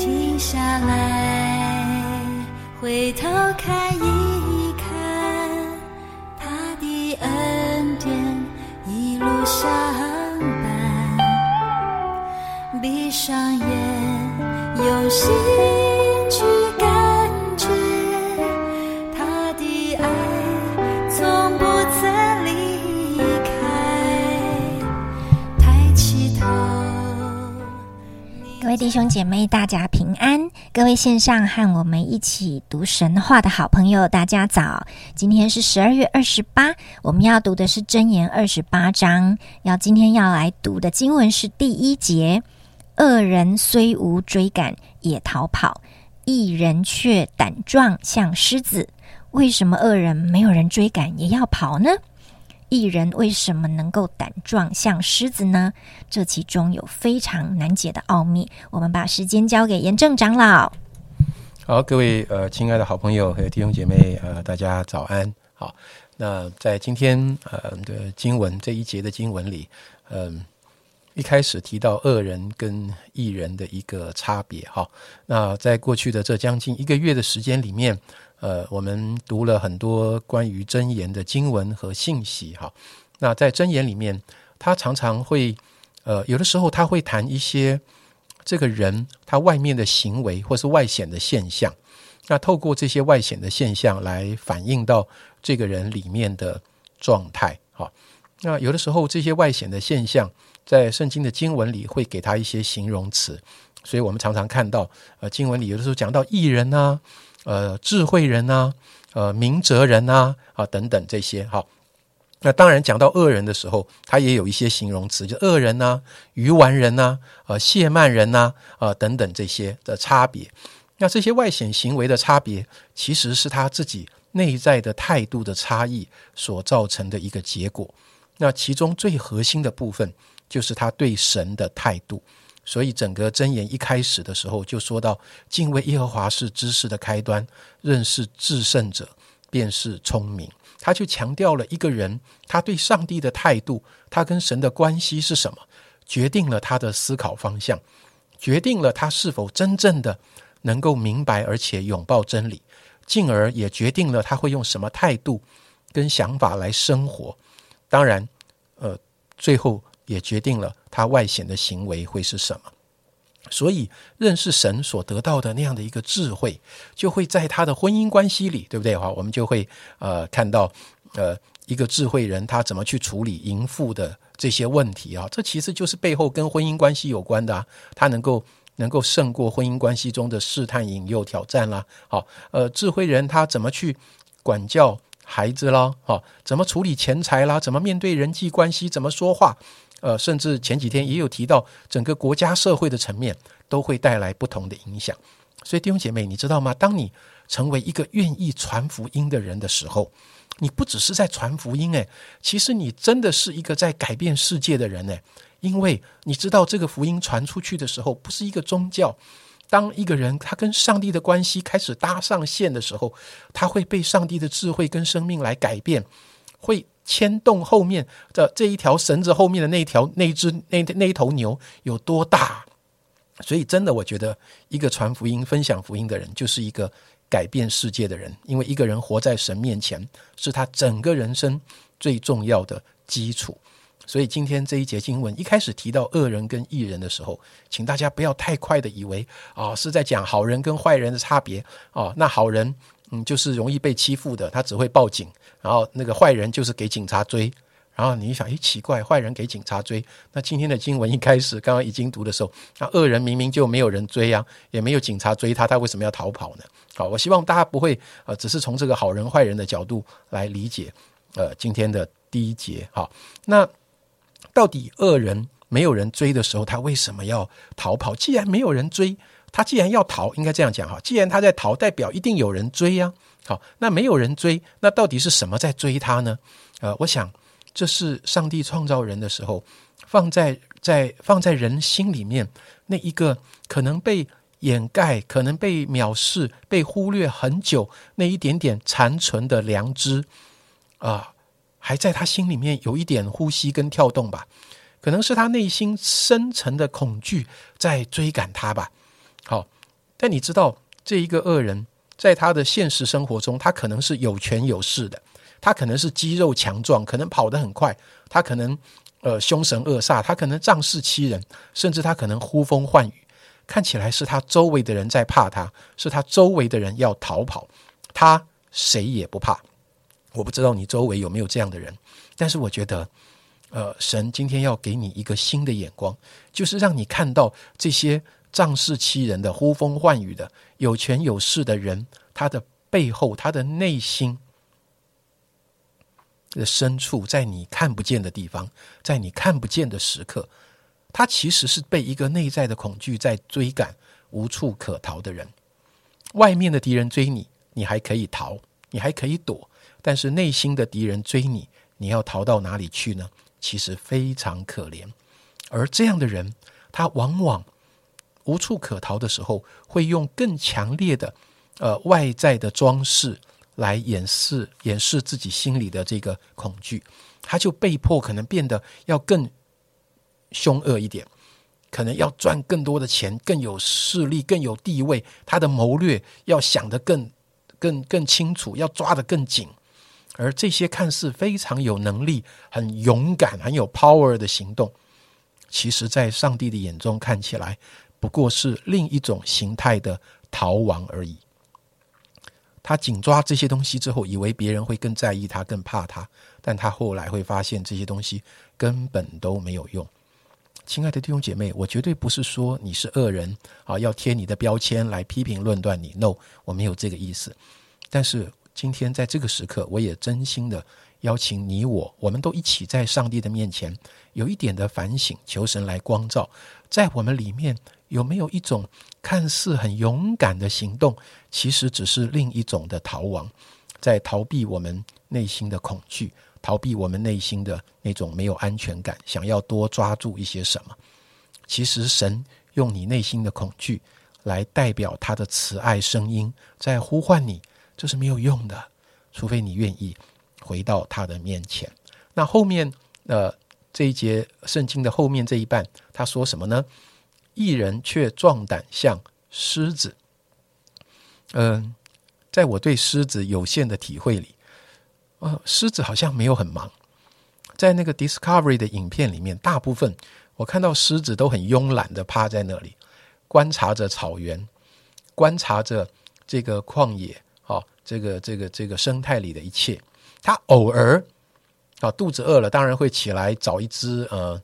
停下来，回头看一看，他的恩典一路相伴。闭上眼，用心各位弟兄姐妹，大家平安！各位线上和我们一起读神话的好朋友，大家早！今天是十二月二十八，我们要读的是箴言二十八章。要今天要来读的经文是第一节：恶人虽无追赶，也逃跑；一人却胆壮，像狮子。为什么恶人没有人追赶，也要跑呢？艺人为什么能够胆壮像狮子呢？这其中有非常难解的奥秘。我们把时间交给严正长老。好，各位呃，亲爱的好朋友和弟兄姐妹，呃，大家早安。好，那在今天呃的经文这一节的经文里，嗯、一开始提到恶人跟艺人的一个差别。哈，那在过去的这将近一个月的时间里面，呃，我们读了很多关于真言的经文和信息。哈，那在真言里面，他常常会呃，有的时候他会谈一些。这个人他外面的行为或是外显的现象，那透过这些外显的现象来反映到这个人里面的状态。哈，那有的时候这些外显的现象在圣经的经文里会给他一些形容词，所以我们常常看到，呃，经文里有的时候讲到艺人啊，呃，智慧人啊，呃，明哲人啊，啊等等这些。好。那当然，讲到恶人的时候，他也有一些形容词，就恶人呐、愚顽人呐、呃、谢曼人呐、啊等等这些的差别。那这些外显行为的差别，其实是他自己内在的态度的差异所造成的一个结果。那其中最核心的部分，就是他对神的态度。所以整个箴言一开始的时候，就说到敬畏耶和华是知识的开端，认识至圣者便是聪明。他就强调了一个人他对上帝的态度，他跟神的关系是什么，决定了他的思考方向，决定了他是否真正的能够明白而且拥抱真理，进而也决定了他会用什么态度跟想法来生活。当然，呃，最后也决定了他外显的行为会是什么。所以，认识神所得到的那样的一个智慧，就会在他的婚姻关系里，对不对？哈，我们就会呃看到呃一个智慧人他怎么去处理淫妇的这些问题啊？这其实就是背后跟婚姻关系有关的啊。他能够能够胜过婚姻关系中的试探、引诱、挑战啦。好，呃，智慧人他怎么去管教孩子啦？好，怎么处理钱财啦？怎么面对人际关系？怎么说话？呃，甚至前几天也有提到，整个国家社会的层面都会带来不同的影响。所以弟兄姐妹，你知道吗？当你成为一个愿意传福音的人的时候，你不只是在传福音，诶，其实你真的是一个在改变世界的人，诶，因为你知道这个福音传出去的时候，不是一个宗教。当一个人他跟上帝的关系开始搭上线的时候，他会被上帝的智慧跟生命来改变，会。牵动后面的这一条绳子后面的那条那只那那一头牛有多大？所以真的，我觉得一个传福音、分享福音的人，就是一个改变世界的人。因为一个人活在神面前，是他整个人生最重要的基础。所以今天这一节经文一开始提到恶人跟义人的时候，请大家不要太快的以为啊是在讲好人跟坏人的差别啊。那好人嗯就是容易被欺负的，他只会报警。然后那个坏人就是给警察追，然后你想，诶，奇怪，坏人给警察追，那今天的经文一开始刚刚已经读的时候，那恶人明明就没有人追啊，也没有警察追他，他为什么要逃跑呢？好，我希望大家不会呃，只是从这个好人坏人的角度来理解呃今天的第一节。好，那到底恶人没有人追的时候，他为什么要逃跑？既然没有人追，他既然要逃，应该这样讲哈，既然他在逃，代表一定有人追呀。好，那没有人追，那到底是什么在追他呢？呃，我想这是上帝创造人的时候，放在在放在人心里面那一个可能被掩盖、可能被藐视、被忽略很久那一点点残存的良知啊，还在他心里面有一点呼吸跟跳动吧？可能是他内心深层的恐惧在追赶他吧？好，但你知道，这一个恶人，在他的现实生活中，他可能是有权有势的，他可能是肌肉强壮，可能跑得很快，他可能呃凶神恶煞，他可能仗势欺人，甚至他可能呼风唤雨，看起来是他周围的人在怕他，是他周围的人要逃跑，他谁也不怕。我不知道你周围有没有这样的人，但是我觉得。呃，神今天要给你一个新的眼光，就是让你看到这些仗势欺人的、呼风唤雨的、有权有势的人，他的背后、他的内心的深处，在你看不见的地方，在你看不见的时刻，他其实是被一个内在的恐惧在追赶，无处可逃的人。外面的敌人追你，你还可以逃，你还可以躲，但是内心的敌人追你，你要逃到哪里去呢？其实非常可怜，而这样的人，他往往无处可逃的时候，会用更强烈的呃外在的装饰来掩饰掩饰自己心里的这个恐惧，他就被迫可能变得要更凶恶一点，可能要赚更多的钱，更有势力，更有地位，他的谋略要想得更更更清楚，要抓得更紧。而这些看似非常有能力、很勇敢、很有 power 的行动，其实，在上帝的眼中看起来，不过是另一种形态的逃亡而已。他紧抓这些东西之后，以为别人会更在意他、更怕他，但他后来会发现这些东西根本都没有用。亲爱的弟兄姐妹，我绝对不是说你是恶人啊，要贴你的标签来批评论断你。No，我没有这个意思。但是。今天在这个时刻，我也真心的邀请你我，我们都一起在上帝的面前有一点的反省，求神来光照，在我们里面有没有一种看似很勇敢的行动，其实只是另一种的逃亡，在逃避我们内心的恐惧，逃避我们内心的那种没有安全感，想要多抓住一些什么。其实神用你内心的恐惧来代表他的慈爱声音，在呼唤你。这是没有用的，除非你愿意回到他的面前。那后面呃这一节圣经的后面这一半，他说什么呢？一人却壮胆像狮子。嗯，在我对狮子有限的体会里，呃，狮子好像没有很忙。在那个 Discovery 的影片里面，大部分我看到狮子都很慵懒的趴在那里，观察着草原，观察着这个旷野。哦，这个这个这个生态里的一切，他偶尔啊肚子饿了，当然会起来找一只呃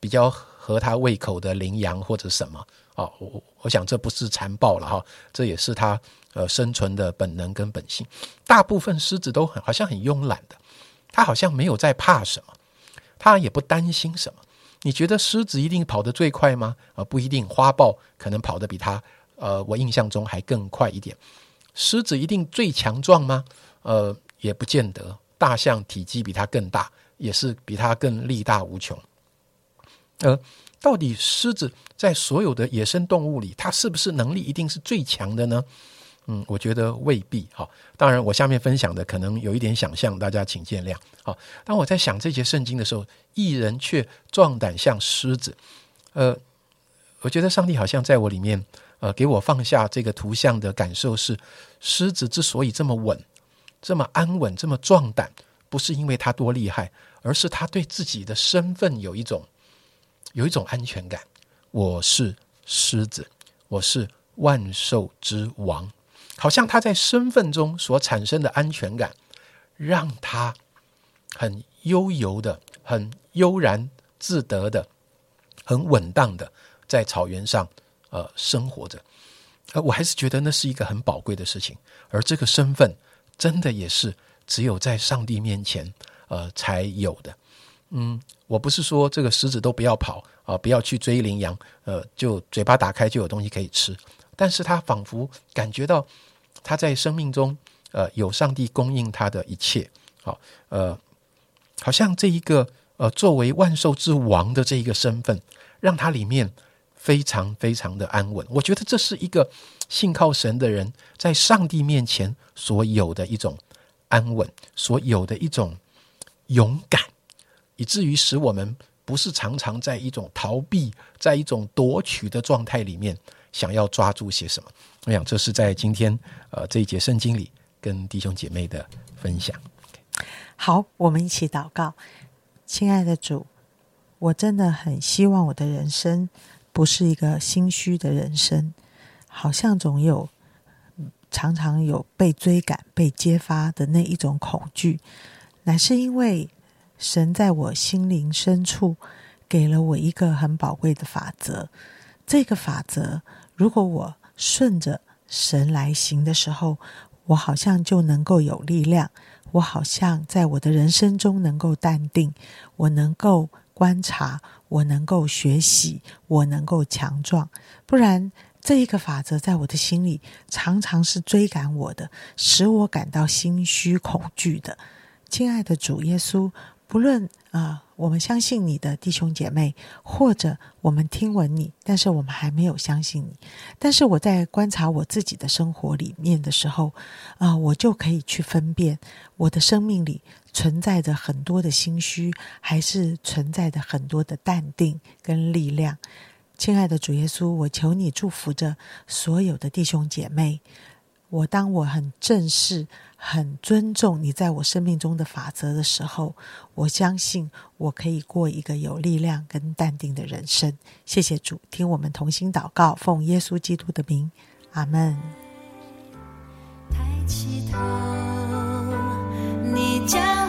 比较合他胃口的羚羊或者什么啊。我我想这不是残暴了哈，这也是他呃生存的本能跟本性。大部分狮子都很好像很慵懒的，他好像没有在怕什么，他也不担心什么。你觉得狮子一定跑得最快吗？啊，不一定，花豹可能跑得比他呃我印象中还更快一点。狮子一定最强壮吗？呃，也不见得。大象体积比它更大，也是比它更力大无穷。呃，到底狮子在所有的野生动物里，它是不是能力一定是最强的呢？嗯，我觉得未必。哈，当然我下面分享的可能有一点想象，大家请见谅。好，当我在想这节圣经的时候，一人却壮胆像狮子。呃，我觉得上帝好像在我里面。呃，给我放下这个图像的感受是，狮子之所以这么稳、这么安稳、这么壮胆，不是因为他多厉害，而是他对自己的身份有一种有一种安全感。我是狮子，我是万兽之王，好像他在身份中所产生的安全感，让他很悠游的、很悠然自得的、很稳当的在草原上。呃，生活着，呃，我还是觉得那是一个很宝贵的事情，而这个身份真的也是只有在上帝面前呃才有的。嗯，我不是说这个狮子都不要跑啊，不要去追羚羊，呃，就嘴巴打开就有东西可以吃，但是他仿佛感觉到他在生命中呃有上帝供应他的一切，好，呃，好像这一个呃作为万兽之王的这一个身份，让他里面。非常非常的安稳，我觉得这是一个信靠神的人在上帝面前所有的一种安稳，所有的一种勇敢，以至于使我们不是常常在一种逃避、在一种夺取的状态里面，想要抓住些什么。我想这是在今天呃这一节圣经里跟弟兄姐妹的分享。好，我们一起祷告，亲爱的主，我真的很希望我的人生不是一个心虚的人生，好像总有常常有被追赶、被揭发的那一种恐惧，乃是因为神在我心灵深处给了我一个很宝贵的法则。这个法则，如果我顺着神来行的时候，我好像就能够有力量。我好像在我的人生中能够淡定，我能够观察，我能够学习，我能够强壮。不然，这一个法则在我的心里常常是追赶我的，使我感到心虚恐惧的。亲爱的主耶稣，不论啊。我们相信你的弟兄姐妹，或者我们听闻你，但是我们还没有相信你。但是我在观察我自己的生活里面的时候，啊，我就可以去分辨我的生命里存在着很多的心虚，还是存在着很多的淡定跟力量。亲爱的主耶稣，我求你祝福着所有的弟兄姐妹。我当我很正视、很尊重你在我生命中的法则的时候，我相信我可以过一个有力量跟淡定的人生。谢谢主，听我们同心祷告，奉耶稣基督的名，阿门。抬起头，你将。